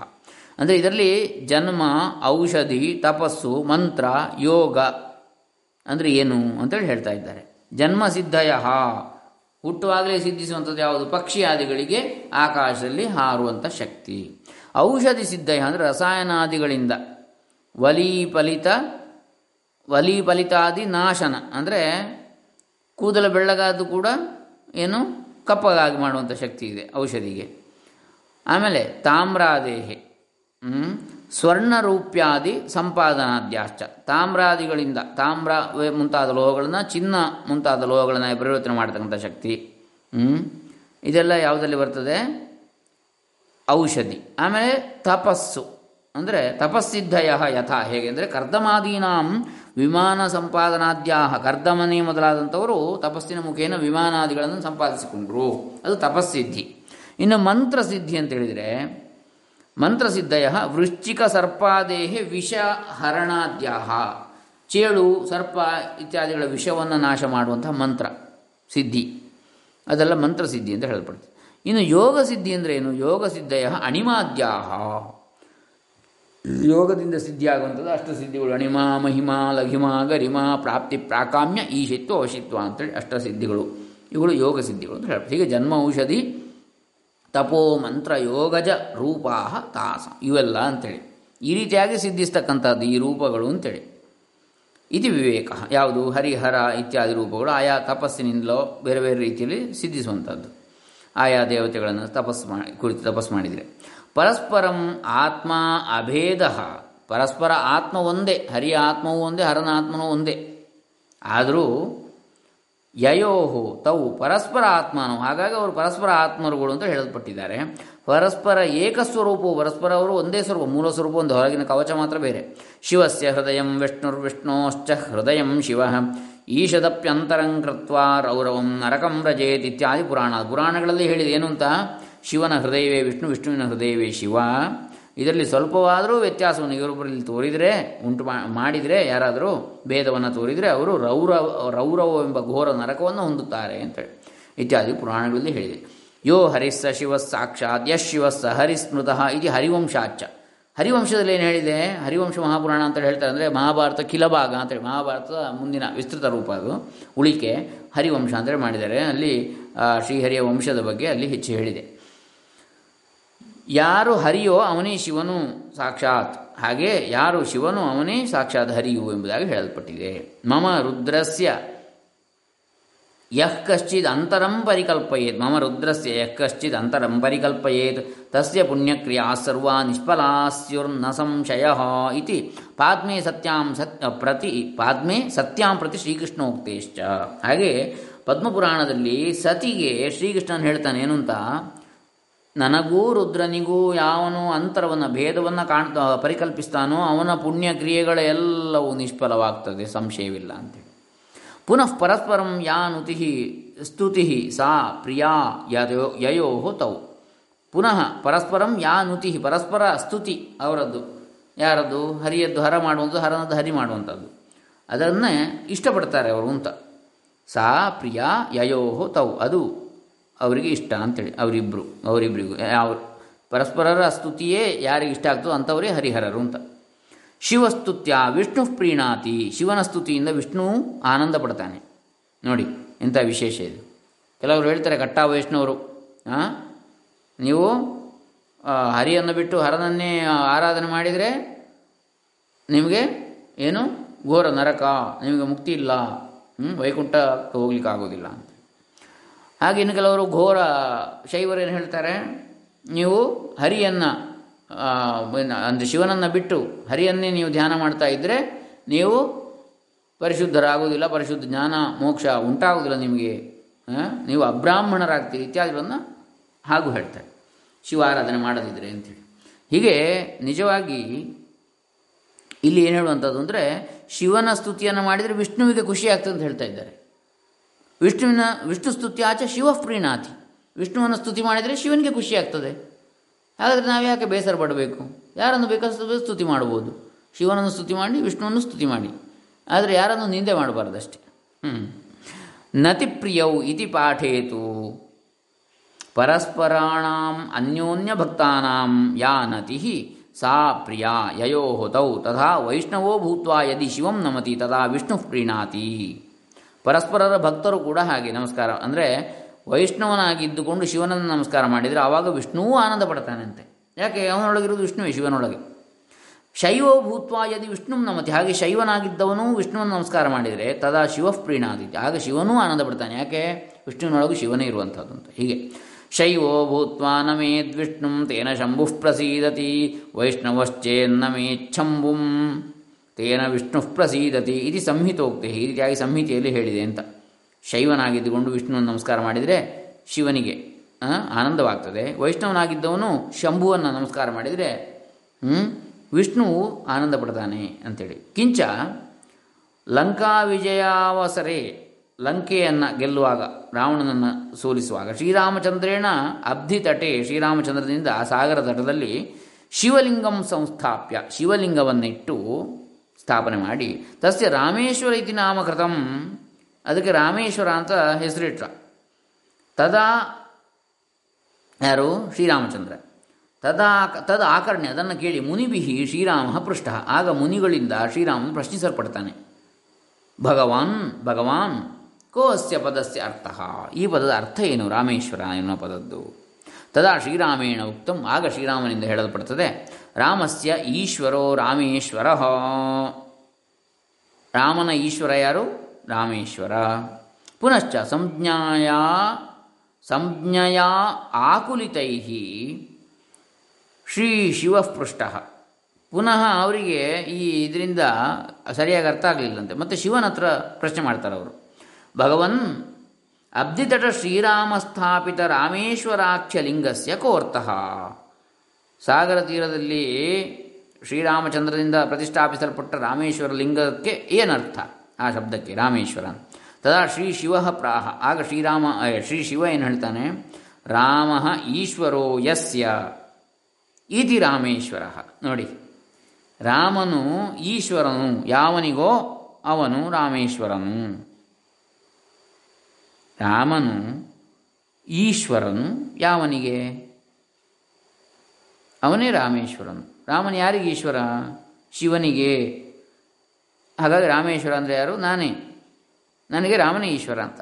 ಅಂದರೆ ಇದರಲ್ಲಿ ಜನ್ಮ, ಔಷಧಿ, ತಪಸ್ಸು, ಮಂತ್ರ, ಯೋಗ ಅಂದರೆ ಏನು ಅಂತೇಳಿ ಹೇಳ್ತಾ ಇದ್ದಾರೆ. ಜನ್ಮ ಸಿದ್ಧಯ ಹುಟ್ಟುವಾಗಲೇ ಸಿದ್ಧಿಸುವಂಥದ್ದು ಯಾವುದು? ಪಕ್ಷಿ ಆದಿಗಳಿಗೆ ಆಕಾಶದಲ್ಲಿ ಹಾರುವಂಥ ಶಕ್ತಿ. ಔಷಧಿ ಸಿದ್ಧಯ ಅಂದರೆ ರಸಾಯನಾದಿಗಳಿಂದ. ವಲೀಫಲಿತ ವಲೀಫಲಿತಾದಿ ನಾಶನ. ಅಂದರೆ ಕೂದಲು ಬೆಳ್ಳಗಾದ್ದು ಕೂಡ ಏನು? ಕಪ್ಪಗಾಗಿ ಮಾಡುವಂಥ ಶಕ್ತಿ ಇದೆ ಔಷಧಿಗೆ. ಆಮೇಲೆ ತಾಮ್ರಾದೇಹೆ? ಸ್ವರ್ಣರೂಪ್ಯಾದಿ ಸಂಪಾದನಾದ್ಯಾಶ್ಚ. ತಾಮ್ರಾದಿಗಳಿಂದ ತಾಮ್ರ ಮುಂತಾದ ಲೋಹಗಳನ್ನು, ಚಿನ್ನ ಮುಂತಾದ ಲೋಹಗಳನ್ನು ಪರಿವರ್ತನೆ ಮಾಡತಕ್ಕಂಥ ಶಕ್ತಿ. ಇದೆಲ್ಲ ಯಾವುದರಲ್ಲಿ ಬರ್ತದೆ? ಔಷಧಿ. ಆಮೇಲೆ ತಪಸ್ಸು. ಅಂದರೆ ತಪಸ್ಸಿದ್ಧಯ ಯಥಾ. ಹೇಗೆ ಅಂದರೆ ಕರ್ದಮಾದೀನಾಂ ವಿಮಾನ ಸಂಪಾದನಾದ್ಯಾಹ. ಕರ್ದಮನೆ ಮೊದಲಾದಂಥವರು ತಪಸ್ಸಿನ ಮುಖೇನ ವಿಮಾನಾದಿಗಳನ್ನು ಸಂಪಾದಿಸಿಕೊಂಡ್ರು. ಅದು ತಪಸ್ಸಿದ್ಧಿ. ಇನ್ನು ಮಂತ್ರಸಿದ್ಧಿ ಅಂತ ಹೇಳಿದರೆ ಮಂತ್ರಸಿದ್ಧಯ ವೃಶ್ಚಿಕ ಸರ್ಪಾದೇಹ ವಿಷ ಹರಣಾದ್ಯಾಹ. ಚೇಳು, ಸರ್ಪ ಇತ್ಯಾದಿಗಳ ವಿಷವನ್ನು ನಾಶ ಮಾಡುವಂತಹ ಮಂತ್ರ, ಸಿದ್ಧಿ. ಅದೆಲ್ಲ ಮಂತ್ರಸಿದ್ಧಿ ಅಂತ ಹೇಳಲ್ಪಡುತ್ತೆ. ಇನ್ನು ಯೋಗ ಸಿದ್ಧಿ ಅಂದರೆ ಏನು? ಯೋಗ ಸಿದ್ಧಯ ಅಣಿಮಾದ್ಯಾಹ. ಯೋಗದಿಂದ ಸಿದ್ಧಿಯಾಗುವಂಥದ್ದು ಅಷ್ಟಸಿದ್ಧಿಗಳು ಅಣಿಮಾ, ಮಹಿಮಾ, ಲಘಿಮ, ಗರಿಮಾ, ಪ್ರಾಪ್ತಿ, ಪ್ರಾಕಾಮ್ಯ, ಈಶಿತ್ವ ವಶಿತ್ವ ಅಂತೇಳಿ ಅಷ್ಟಸಿದ್ಧಿಗಳು ಇವುಗಳು ಯೋಗ ಸಿದ್ಧಿಗಳು ಅಂತ ಹೇಳ್ತಾರೆ ಹೀಗೆ ಜನ್ಮ, ಔಷಧಿ ತಪೋ ಮಂತ್ರ ಯೋಗಜ ರೂಪಾ ತಾಸ. ಇವೆಲ್ಲ ಅಂತೇಳಿ. ಈ ರೀತಿಯಾಗಿ ಸಿದ್ಧಿಸ್ತಕ್ಕಂಥದ್ದು ಈ ರೂಪಗಳು ಅಂತೇಳಿ. ಇದು ವಿವೇಕ. ಯಾವುದು? ಹರಿಹರ ಇತ್ಯಾದಿ ರೂಪಗಳು ಆಯಾ ತಪಸ್ಸಿನಿಂದಲೋ ಬೇರೆ ಬೇರೆ ರೀತಿಯಲ್ಲಿ ಸಿದ್ಧಿಸುವಂಥದ್ದು. ಆಯಾ ದೇವತೆಗಳನ್ನು ತಪಸ್ಸು ಮಾಡಿ, ಕುರಿತು ತಪಸ್ಸು ಮಾಡಿದರೆ. ಪರಸ್ಪರಂ ಆತ್ಮ ಅಭೇದ. ಪರಸ್ಪರ ಆತ್ಮ ಒಂದೇ ಹರಿಯ ಆತ್ಮವೂ ಒಂದೇ ಹರನ ಆತ್ಮನೂ ಒಂದೇ. ಆದರೂ ಯಯೋಹು ತವು ಪರಸ್ಪರ ಆತ್ಮನು. ಹಾಗಾಗಿ ಅವರು ಪರಸ್ಪರ ಆತ್ಮರುಗಳು ಅಂತ ಹೇಳಲ್ಪಟ್ಟಿದ್ದಾರೆ. ಪರಸ್ಪರ ಏಕಸ್ವರೂಪವು ಪರಸ್ಪರ ಅವರು ಒಂದೇ ಸ್ವರೂಪ, ಮೂಲ ಸ್ವರೂಪ, ಒಂದು ಹೊರಗಿನ ಕವಚ ಮಾತ್ರ ಬೇರೆ. ಶಿವಸ್ಯ ಹೃದಯಂ ವಿಷ್ಣುರ್ವಿಷ್ಣೋಶ್ಚ ಹೃದಯಂ ಶಿವ. ಈಶದಪ್ಯಂತರಂ ಕೃತ್ವಾ ರೌರವಂ ನರಕಂ ರಜೇತ್ ಇತ್ಯಾದಿ ಪುರಾಣ. ಪುರಾಣಗಳಲ್ಲಿ ಹೇಳಿದೆ ಏನು ಅಂತ ಶಿವನ ಹೃದಯವೇ ವಿಷ್ಣು, ವಿಷ್ಣುವಿನ ಹೃದಯವೇ ಶಿವ. ಇದರಲ್ಲಿ ಸ್ವಲ್ಪವಾದರೂ ವ್ಯತ್ಯಾಸವನ್ನು ಇವರೊಬ್ಬರಲ್ಲಿ ತೋರಿದರೆ, ಉಂಟು ಮಾಡಿದರೆ, ಯಾರಾದರೂ ಭೇದವನ್ನು ತೋರಿದರೆ ಅವರು ರೌರವ ರೌರವವೆಂಬ ಘೋರ ನರಕವನ್ನು ಹೊಂದುತ್ತಾರೆ ಅಂತೇಳಿ. ಇತ್ಯಾದಿ ಪುರಾಣಗಳಲ್ಲಿ ಹೇಳಿದೆ. ಯೋ ಹರಿಸ್ಸ ಶಿವ ಸಾಕ್ಷಾತ್ ಯಶ್ ಶಿವಸ್ಸ ಹರಿಸ್ಮೃತಃ ಇದು ಹರಿವಂಶಾಚ ಹರಿವಂಶದಲ್ಲಿ ಏನು ಹೇಳಿದೆ? ಹರಿವಂಶ ಮಹಾಪುರಾಣ ಅಂತ ಹೇಳ್ತಾರೆ ಅಂದರೆ ಮಹಾಭಾರತ ಕಿಲಭಾಗ ಅಂತೇಳಿ ಮಹಾಭಾರತದ ಮುಂದಿನ ವಿಸ್ತೃತ ರೂಪ ಅದು. ಉಳಿಕೆ ಹರಿವಂಶ ಅಂತೇಳಿ ಮಾಡಿದ್ದಾರೆ. ಅಲ್ಲಿ ಶ್ರೀಹರಿಯ ವಂಶದ ಬಗ್ಗೆ ಅಲ್ಲಿ ಹೆಚ್ಚು ಹೇಳಿದೆ. ಯಾರು ಹರಿಯೋ ಅವನೇ ಶಿವನು ಸಾಕ್ಷಾತ್. ಹಾಗೆ ಯಾರು ಶಿವನು ಅವನೇ ಸಾಕ್ಷಾತ್ ಹರಿಯು ಎಂಬುದಾಗಿ ಹೇಳಲ್ಪಟ್ಟಿದೆ. ಮಮ ರುದ್ರಸ್ಯ ಯಃ ಕಶ್ಚಿದ್ ಅಂತರಂ ಪರಿಕಲ್ಪಯೇತ್. ಮಮ ರುದ್ರಸ್ಯ ಯಃ ಕಶ್ಚಿದ್ ಅಂತರಂ ಪರಿಕಲ್ಪಯೇತ್. ತಸ್ಯ ಪುಣ್ಯಕ್ರಿಯಾ ಸರ್ವಾ ನಿಷ್ಫಲಾಸ್ಯುರ್ನ ಸಂಶಯ ಇತಿ ಪಾದ್ಮೆ ಸತ್ಯಾಂ ಸತ್ ಪ್ರತಿ ಪಾದ್ಮೆ ಸತ್ಯಾಂ ಪ್ರತಿ ಶ್ರೀಕೃಷ್ಣೋಕ್ತೇಶ್ಚ. ಹಾಗೆ ಪದ್ಮಪುರಾಣದಲ್ಲಿ ಸತಿಗೆ ಶ್ರೀಕೃಷ್ಣನ್ ಹೇಳ್ತಾನೆ ಏನು ಅಂತ ನನಗೂ ರುದ್ರನಿಗೂ ಯಾವನು ಅಂತರವನ್ನು, ಭೇದವನ್ನು ಕಾಣ್ತಾ, ಪರಿಕಲ್ಪಿಸ್ತಾನೋ ಅವನ ಪುಣ್ಯ ಕ್ರಿಯೆಗಳೆಲ್ಲವೂ ನಿಷ್ಫಲವಾಗ್ತದೆ, ಸಂಶಯವಿಲ್ಲ ಅಂತೇಳಿ. ಪುನಃ ಪರಸ್ಪರಂ ಯಾ ನುತಿ ಸ್ತುತಿ ಸಾ ಪ್ರಿಯಾ ಯಯೋ ಯಯೋ ತೌ ಪುನಃ ಪರಸ್ಪರಂ ಯಾ ನುತಿ, ಪರಸ್ಪರ ಸ್ತುತಿ ಅವರದ್ದು. ಯಾರದ್ದು? ಹರಿಯದ್ದು ಹರ ಮಾಡುವಂಥದ್ದು, ಹರನದ್ದು ಹರಿ ಮಾಡುವಂಥದ್ದು. ಅದನ್ನೇ ಇಷ್ಟಪಡ್ತಾರೆ ಅವರು ಅಂತ. ಸಾ ಪ್ರಿಯ ಯಯೋ ತೌ ಅದು ಅವರಿಗೆ ಇಷ್ಟ ಅಂತೇಳಿ ಅವರಿಬ್ಬರು ಅವರಿಬ್ಬರಿಗೂ ಯಾವ ಪರಸ್ಪರರ ಸ್ತುತಿಯೇ ಯಾರಿಗೆ ಇಷ್ಟ ಆಗ್ತದೋ ಅಂಥವರೇ ಹರಿಹರರು ಅಂತ. ಶಿವಸ್ತುತ್ಯ ವಿಷ್ಣು ಪ್ರೀಣಾತಿ, ಶಿವನ ಸ್ತುತಿಯಿಂದ ವಿಷ್ಣು ಆನಂದ ಪಡ್ತಾನೆ. ನೋಡಿ ಇಂಥ ವಿಶೇಷ ಇದು. ಕೆಲವರು ಹೇಳ್ತಾರೆ, ಕಟ್ಟಾ ವೈಷ್ಣವರು? ನೀವು ಹರಿಯನ್ನು ಬಿಟ್ಟು ಹರನನ್ನೇ ಆರಾಧನೆ ಮಾಡಿದರೆ ನಿಮಗೆ ಏನು? ಘೋರ ನರಕ, ನಿಮಗೆ ಮುಕ್ತಿ ಇಲ್ಲ? ವೈಕುಂಠಕ್ಕೆ ಹೋಗ್ಲಿಕ್ಕೆ ಆಗೋದಿಲ್ಲ ಅಂತ. ಹಾಗೆ ಇನ್ನು ಕೆಲವರು ಘೋರ ಶೈವರೇನು ಹೇಳ್ತಾರೆ? ನೀವು ಹರಿಯನ್ನು ಅಂದರೆ ಶಿವನನ್ನು ಬಿಟ್ಟು ಹರಿಯನ್ನೇ ನೀವು ಧ್ಯಾನ ಮಾಡ್ತಾ ಇದ್ದರೆ ನೀವು ಪರಿಶುದ್ಧರಾಗುವುದಿಲ್ಲ, ಪರಿಶುದ್ಧ ಜ್ಞಾನ, ಮೋಕ್ಷ ಉಂಟಾಗುವುದಿಲ್ಲ ನಿಮಗೆ? ನೀವು ಅಬ್ರಾಹ್ಮಣರಾಗ್ತೀರಿ ಇತ್ಯಾದಿಗಳನ್ನು ಹಾಗೂ ಹೇಳ್ತಾರೆ. ಶಿವ ಆರಾಧನೆ ಮಾಡದಿದ್ದರೆ ಅಂಥೇಳಿ. ಹೀಗೆ ನಿಜವಾಗಿ ಇಲ್ಲಿ ಏನು ಹೇಳುವಂಥದ್ದು ಅಂದರೆ ಶಿವನ ಸ್ತುತಿಯನ್ನು ಮಾಡಿದರೆ ವಿಷ್ಣುವಿಗೆ ಖುಷಿ ಆಗ್ತದೆ ಅಂತ ಹೇಳ್ತಾ ಇದ್ದಾರೆ. ವಿಷ್ಣುವಿನ, ವಿಷ್ಣು ಸ್ತುತಿ ಆಚೆ ಶಿವ ಪ್ರೀಣಾತಿ ವಿಷ್ಣುವನ್ನು ಸ್ತುತಿ ಮಾಡಿದರೆ ಶಿವನಿಗೆ ಖುಷಿ ಆಗ್ತದೆ. ಹಾಗಾದರೆ ನಾವು ಯಾಕೆ ಬೇಸರ ಪಡಬೇಕು? ಯಾರನ್ನು ಬೇಕಾದ ಸ್ತುತಿ ಮಾಡ್ಬೋದು. ಶಿವನನ್ನು ಸ್ತುತಿ ಮಾಡಿ, ವಿಷ್ಣುವನ್ನು ಸ್ತುತಿ ಮಾಡಿ. ಆದರೆ ಯಾರನ್ನು ನಿಂದೆ ಮಾಡಬಾರ್ದಷ್ಟೆ. ಹ್ಞೂ ನತಿ ಪ್ರಿಯೌ ಇತಿ ಪಾಠೇತು. ಪರಸ್ಪರಾಣಾಂ ಅನ್ಯೋನ್ಯ ಭಕ್ತಾನಾಂ ಯಾ ನತಿ ಸಾ ಪ್ರಿಯಾ ಯಯೋ ತೌ ತಥಾ ವೈಷ್ಣವೋ ಭೂತ್ವಾ ಯದಿ ಶಿವಂ ನಮತಿ ತದಾ ವಿಷ್ಣು ಪ್ರೀಣಾತಿ ಪರಸ್ಪರರ ಭಕ್ತರು ಕೂಡ ಹಾಗೆ, ನಮಸ್ಕಾರ. ಅಂದರೆ ವೈಷ್ಣವನಾಗಿದ್ದುಕೊಂಡು ಶಿವನನ್ನು ನಮಸ್ಕಾರ ಮಾಡಿದರೆ ಆವಾಗ ವಿಷ್ಣುವೂ ಆನಂದ ಪಡ್ತಾನಂತೆ. ಯಾಕೆ? ಅವನೊಳಗಿರೋದು ವಿಷ್ಣುವೇ, ಶಿವನೊಳಗೆ. ಶೈವೋ ಭೂತ್ವ ಯದಿ ವಿಷ್ಣು ನಮತಿ. ಹಾಗೆ ಶೈವನಾಗಿದ್ದವನು ವಿಷ್ಣುವನ್ನು ನಮಸ್ಕಾರ ಮಾಡಿದರೆ ತದಾ ಶಿವ ಪ್ರೀಣಾದಿತ್ಯ ಆಗ ಶಿವನೂ ಆನಂದ ಪಡ್ತಾನೆ. ಯಾಕೆ? ವಿಷ್ಣುವಿನೊಳಗೂ ಶಿವನೇ ಇರುವಂಥದ್ದು ಅಂತ ಹೀಗೆ. ಶೈವೋ ಭೂತ್ವಾ ನಮೇದ್ ವಿಷ್ಣು ತೇನ ಶಂಭು ಪ್ರಸೀದತಿ. ವೈಷ್ಣವಶ್ಚೇನ್ನ ಮೇಚ್ಛಂಭುಂ ತೇನ ವಿಷ್ಣು ಪ್ರಸೀದತಿ ಇದು ಸಂಹಿತೋಕ್ತಿ, ಈ ರೀತಿಯಾಗಿ ಸಂಹಿತೆಯಲ್ಲಿ ಹೇಳಿದೆ ಅಂತ. ಶೈವನಾಗಿದ್ದುಕೊಂಡು ವಿಷ್ಣುವನ್ನು ನಮಸ್ಕಾರ ಮಾಡಿದರೆ ಶಿವನಿಗೆ ಆನಂದವಾಗ್ತದೆ. ವೈಷ್ಣವನಾಗಿದ್ದವನು ಶಂಭುವನ್ನು ನಮಸ್ಕಾರ ಮಾಡಿದರೆ ವಿಷ್ಣು ವಿಷ್ಣುವು ಆನಂದ ಪಡ್ತಾನೆ ಅಂಥೇಳಿ ಕಿಂಚ ಲಂಕಾ ವಿಜಯಾವಸರೆ ಲಂಕೆಯನ್ನು ಗೆಲ್ಲುವಾಗ, ರಾವಣನನ್ನು ಸೋಲಿಸುವಾಗ, ಶ್ರೀರಾಮಚಂದ್ರೇಣ ಅಬ್ಧಿ ತಟೆ, ಶ್ರೀರಾಮಚಂದ್ರನಿಂದ ಸಾಗರ ತಟದಲ್ಲಿ ಶಿವಲಿಂಗಂ ಸಂಸ್ಥಾಪ್ಯ, ಶಿವಲಿಂಗವನ್ನಿಟ್ಟು ಸ್ಥಾಪನೆ ಮಾಡಿ, ತಸ್ಯ ರಾಮೇಶ್ವರ ಇತಿ ನಾಮಕೃತಂ. ಅದಕ್ಕೆ ರಾಮೇಶ್ವರ ಅಂತ ಹೆಸರಿಟ್ರ. ತದಾ ಯಾರು? ಶ್ರೀರಾಮಚಂದ್ರ. ತದಾ ತದ ಆಕರ್ಣ್ಯ ಅದನ್ನು ಕೇಳಿ ಮುನಿಬಿಹಿ ಶ್ರೀರಾಮ ಪೃಷ್ಟ ಆಗ ಮುನಿಗಳಿಂದ ಶ್ರೀರಾಮನು ಪ್ರಶ್ನಿಸಲ್ಪಡ್ತಾನೆ. ಭಗವಾನ್ ಭಗವಾನ್ ಕೋ ಅಸ್ಯ ಪದಸ್ಯ ಅರ್ಥ. ಈ ಪದದ ಅರ್ಥ ಏನು? ರಾಮೇಶ್ವರ ಎನ್ನುವ ಪದದ್ದು. ತದಾ ಶ್ರೀರಾಮೇಣ ಉಕ್ತಂ. ಆಗ ಶ್ರೀರಾಮನಿಂದ ಹೇಳಲ್ಪಡ್ತದೆ, ರಾಮಸ್ಯ ಈಶ್ವರೋ ರಾಮೇಶ್ವರ. ರಾಮನ ಈಶ್ವರ ಯಾರು? ರಾಮೇಶ್ವರ. ಪುನಶ್ಚ ಸಂಜ್ಞಾಯ, ಸಂಜ್ಞೆಯ ಆಕುಲಿತೈ ಶ್ರೀ ಶಿವಪೃಷ್ಟ. ಪುನಃ ಅವರಿಗೆ ಈ ಇದರಿಂದ ಸರಿಯಾಗಿ ಅರ್ಥ ಆಗಲಿಲ್ಲಂತೆ. ಮತ್ತು ಶಿವನ ಹತ್ರ ಪ್ರಶ್ನೆ ಮಾಡ್ತಾರೆ ಅವರು ಭಗವನ್ ಅಬ್ಧಿತಟ ಶ್ರೀರಾಮ ಸ್ಥಾಪಿತ ರಾಮೇಶ್ವರಾಖ್ಯ ಲಿಂಗಸ್ಯ ಕೋರ್ತಃ. ಸಾಗರ ತೀರದಲ್ಲಿ ಶ್ರೀರಾಮಚಂದ್ರದಿಂದ ಪ್ರತಿಷ್ಠಾಪಿಸಲ್ಪಟ್ಟ ರಾಮೇಶ್ವರ ಲಿಂಗಕ್ಕೆ ಏನರ್ಥ? ಆ ಶಬ್ದಕ್ಕೆ ರಾಮೇಶ್ವರ. ತದಾ ಶ್ರೀ ಶಿವ ಪ್ರಾಹ. ಆಗ ಶ್ರೀರಾಮ ಶ್ರೀ ಶಿವ ಏನು ಹೇಳ್ತಾನೆ? ರಾಮ ಈಶ್ವರೋ ಯಸ್ಯ ಇತಿ ರಾಮೇಶ್ವರ. ನೋಡಿ. ರಾಮನು ಈಶ್ವರನು, ಯಾವನಿಗೋ ಅವನು ರಾಮೇಶ್ವರನು. ರಾಮನು, ಈಶ್ವರನು ಯಾವನಿಗೆ? ಅವನೇ ರಾಮೇಶ್ವರನು. ರಾಮನು ಯಾರಿಗೆ ಈಶ್ವರ? ಶಿವನಿಗೆ. ಹಾಗಾಗಿ ರಾಮೇಶ್ವರ ಅಂದರೆ ಯಾರು? ನಾನೇ. ನನಗೆ ರಾಮನೇ ಈಶ್ವರ ಅಂತ.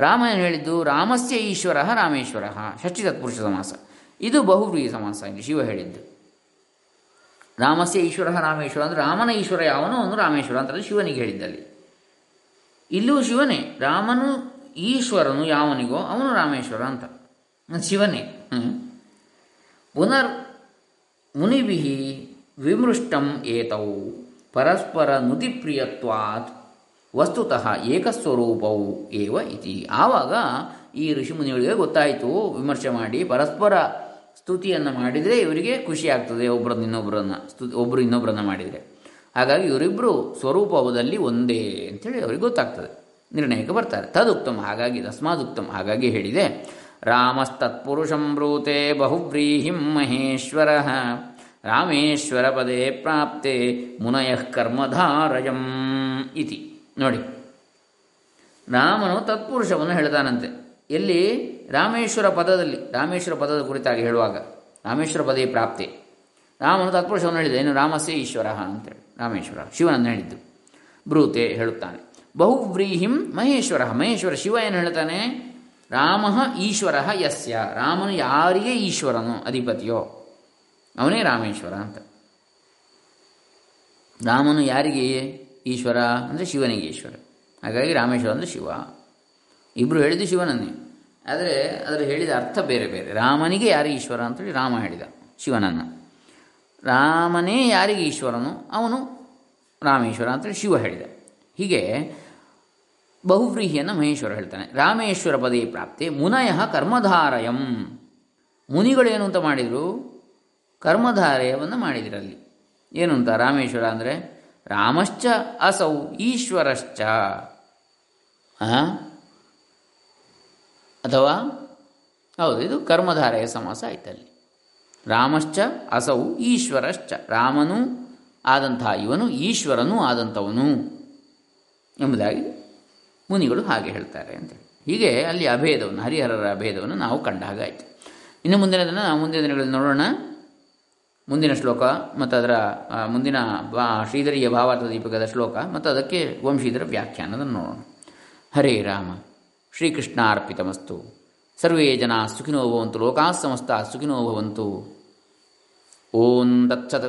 ರಾಮ ಏನು ಹೇಳಿದ್ದು, ರಾಮಸ್ಯ ಈಶ್ವರ ರಾಮೇಶ್ವರ. ಷಷ್ಠಿ ತತ್ಪುರುಷ ಸಮಾಸ. ಇದು ಬಹುವ್ರೀಹಿ ಸಮಾಸ ಇಲ್ಲಿ ಶಿವ ಹೇಳಿದ್ದು. ರಾಮಸ್ಯ ಈಶ್ವರ ರಾಮೇಶ್ವರ ಅಂದರೆ ರಾಮನ ಈಶ್ವರ ಯಾವನೋ ಅವನು ರಾಮೇಶ್ವರ ಅಂತ ಶಿವನಿಗೆ ಹೇಳಿದ್ದಲ್ಲಿ. ಇಲ್ಲೂ ಶಿವನೇ, ರಾಮನು ಈಶ್ವರನು ಯಾವನಿಗೋ ಅವನು ರಾಮೇಶ್ವರ ಅಂತ. ಶಿವನೇ. ಪುನರ್ ಮುನಿಭಿ ವಿಮೃಷ್ಟಂ ಏತೌ, ಪರಸ್ಪರ ನುತಿಪ್ರಿಯತ್ವಾತ್, ವಸ್ತುತಃ ಏಕಸ್ವರೂಪವು ಏವ ಇತಿ. ಆವಾಗ ಈ ಋಷಿಮುನಿಗಳಿಗೆ ಗೊತ್ತಾಯಿತು, ವಿಮರ್ಶೆ ಮಾಡಿ, ಪರಸ್ಪರ ಸ್ತುತಿಯನ್ನು ಮಾಡಿದರೆ ಇವರಿಗೆ ಖುಷಿ ಆಗ್ತದೆ ಒಬ್ಬರನ್ನ ಇನ್ನೊಬ್ಬರನ್ನ ಸ್ತುತಿ ಒಬ್ಬರು ಇನ್ನೊಬ್ಬರನ್ನ ಮಾಡಿದರೆ. ಹಾಗಾಗಿ ಇವರಿಬ್ಬರು ಸ್ವರೂಪದಲ್ಲಿ ಒಂದೇ ಅಂಥೇಳಿ ಅವರಿಗೆ ಗೊತ್ತಾಗ್ತದೆ. ನಿರ್ಣಯಕ್ಕೆ ಬರ್ತಾರೆ. ತದುಕ್ತಮ್, ಹಾಗಾಗಿ ತಸ್ಮಾದುಕ್ತಂ ಹಾಗಾಗಿ ಹೇಳಿದೆ. ರಾಮಸ್ತತ್ಪುರುಷಂ ಬ್ರೂತೆ ಬಹುವ್ರೀಹಿಂ ಮಹೇಶ್ವರ. ರಾಮೇಶ್ವರ ಪದೇ ಪ್ರಾಪ್ತೆ ಮುನಯಃ ಕರ್ಮಧಾರಯಂ ಇತಿ. ನೋಡಿ. ರಾಮನು ತತ್ಪುರುಷವನ್ನು ಹೇಳ್ತಾನಂತೆ ಎಲ್ಲಿ? ರಾಮೇಶ್ವರ ಪದದಲ್ಲಿ. ರಾಮೇಶ್ವರ ಪದದ ಕುರಿತಾಗಿ ಹೇಳುವಾಗ. ರಾಮೇಶ್ವರ ಪದೇ ಪ್ರಾಪ್ತಿ. ರಾಮನು ತತ್ಪುರುಷವನ್ನು ಹೇಳಿದ ಏನು ರಾಮಸ್ಯ ಈಶ್ವರ ಅಂತೇಳಿ, ರಾಮೇಶ್ವರ, ಶಿವನನ್ನು ಹೇಳಿದ್ದು. ಬ್ರೂತೆ ಹೇಳುತ್ತಾನೆ, ಬಹುವ್ರೀಹಿಂ ಮಹೇಶ್ವರ. ಮಹೇಶ್ವರ ಶಿವ ಏನು ಹೇಳ್ತಾನೆ? ರಾಮ ಈಶ್ವರ ಯಸ್ಯ, ರಾಮನು ಯಾರಿಗೆ ಈಶ್ವರನು? ಅಧಿಪತಿಯೋ, ಅವನೇ ರಾಮೇಶ್ವರ ಅಂತ. ರಾಮನು ಯಾರಿಗೆ ಈಶ್ವರ? ಅಂದರೆ ಶಿವನಿಗೆ ಈಶ್ವರ. ಹಾಗಾಗಿ ರಾಮೇಶ್ವರ ಅಂದರೆ ಶಿವ. ಇಬ್ಬರು ಹೇಳಿದ್ದು ಶಿವನನ್ನೇ. ಆದರೆ ಅದರ ಹೇಳಿದ ಅರ್ಥ ಬೇರೆ ಬೇರೆ. ರಾಮನಿಗೆ ಯಾರು ಈಶ್ವರ ಅಂತೇಳಿ ರಾಮ ಹೇಳಿದ, ಶಿವನನ್ನು. ರಾಮನೇ ಯಾರಿಗೆ ಈಶ್ವರನು? ಅವನು ರಾಮೇಶ್ವರ ಅಂತೇಳಿ ಶಿವ ಹೇಳಿದ. ಹೀಗೆ ಬಹುವ್ರೀಹಿಯನ್ನು ಮಹೇಶ್ವರ ಹೇಳ್ತಾನೆ. ರಾಮೇಶ್ವರ ಪದೇ ಪ್ರಾಪ್ತಿ ಮುನಯ ಕರ್ಮಧಾರಯಂ. ಮುನಿಗಳೇನು ಅಂತ ಮಾಡಿದರು? ಕರ್ಮಧಾರಯವನ್ನು ಮಾಡಿದಿರಲ್ಲಿ. ಏನು ಅಂತ ರಾಮೇಶ್ವರ ಅಂದರೆ? ರಾಮಶ್ಚ ಅಸೌ ಈಶ್ವರಶ್ಚ? ಅಥವಾ? ಹೌದು, ಇದು ಕರ್ಮಧಾರೆಯ ಸಮಾಸ ಆಯ್ತಲ್ಲಿ. ರಾಮಶ್ಚ ಅಸೌ ಈಶ್ವರಶ್ಚ. ರಾಮನೂ ಆದಂತಹ ಇವನು, ಈಶ್ವರನೂ ಆದಂಥವನು ಎಂಬುದಾಗಿ ಮುನಿಗಳು ಹಾಗೆ ಹೇಳ್ತಾರೆ ಅಂತೇಳಿ. ಹೀಗೆ ಅಲ್ಲಿ ಅಭೇದವನ್ನು, ಹರಿಹರರ ಅಭೇದವನ್ನು ನಾವು ಕಂಡ ಹಾಗಾಯಿತು ಇನ್ನು ಮುಂದಿನದನ್ನು ನಾವು ಮುಂದಿನ ದಿನಗಳಲ್ಲಿ ನೋಡೋಣ. ಮುಂದಿನ ಶ್ಲೋಕ ಮತ್ತು ಅದರ ಮುಂದಿನ ಬಾ, ಶ್ರೀಧರಿಯ ಭಾವಾರ್ಥ ದೀಪಕದ ಶ್ಲೋಕ ಮತ್ತು ಅದಕ್ಕೆ ವಂಶೀಧರ ವ್ಯಾಖ್ಯಾನದನ್ನು ನೋಡೋಣ. ಹರೇ ರಾಮ ಶ್ರೀಕೃಷ್ಣ ಅರ್ಪಿತಮಸ್ತು ಸರ್ವೇ ಜನ ಸುಖಿನೋ ಭವಂತು ಲೋಕಾಃ ಸುಖಿನೋ ಭವಂತು. ಓಂ ತತ್ಸತ್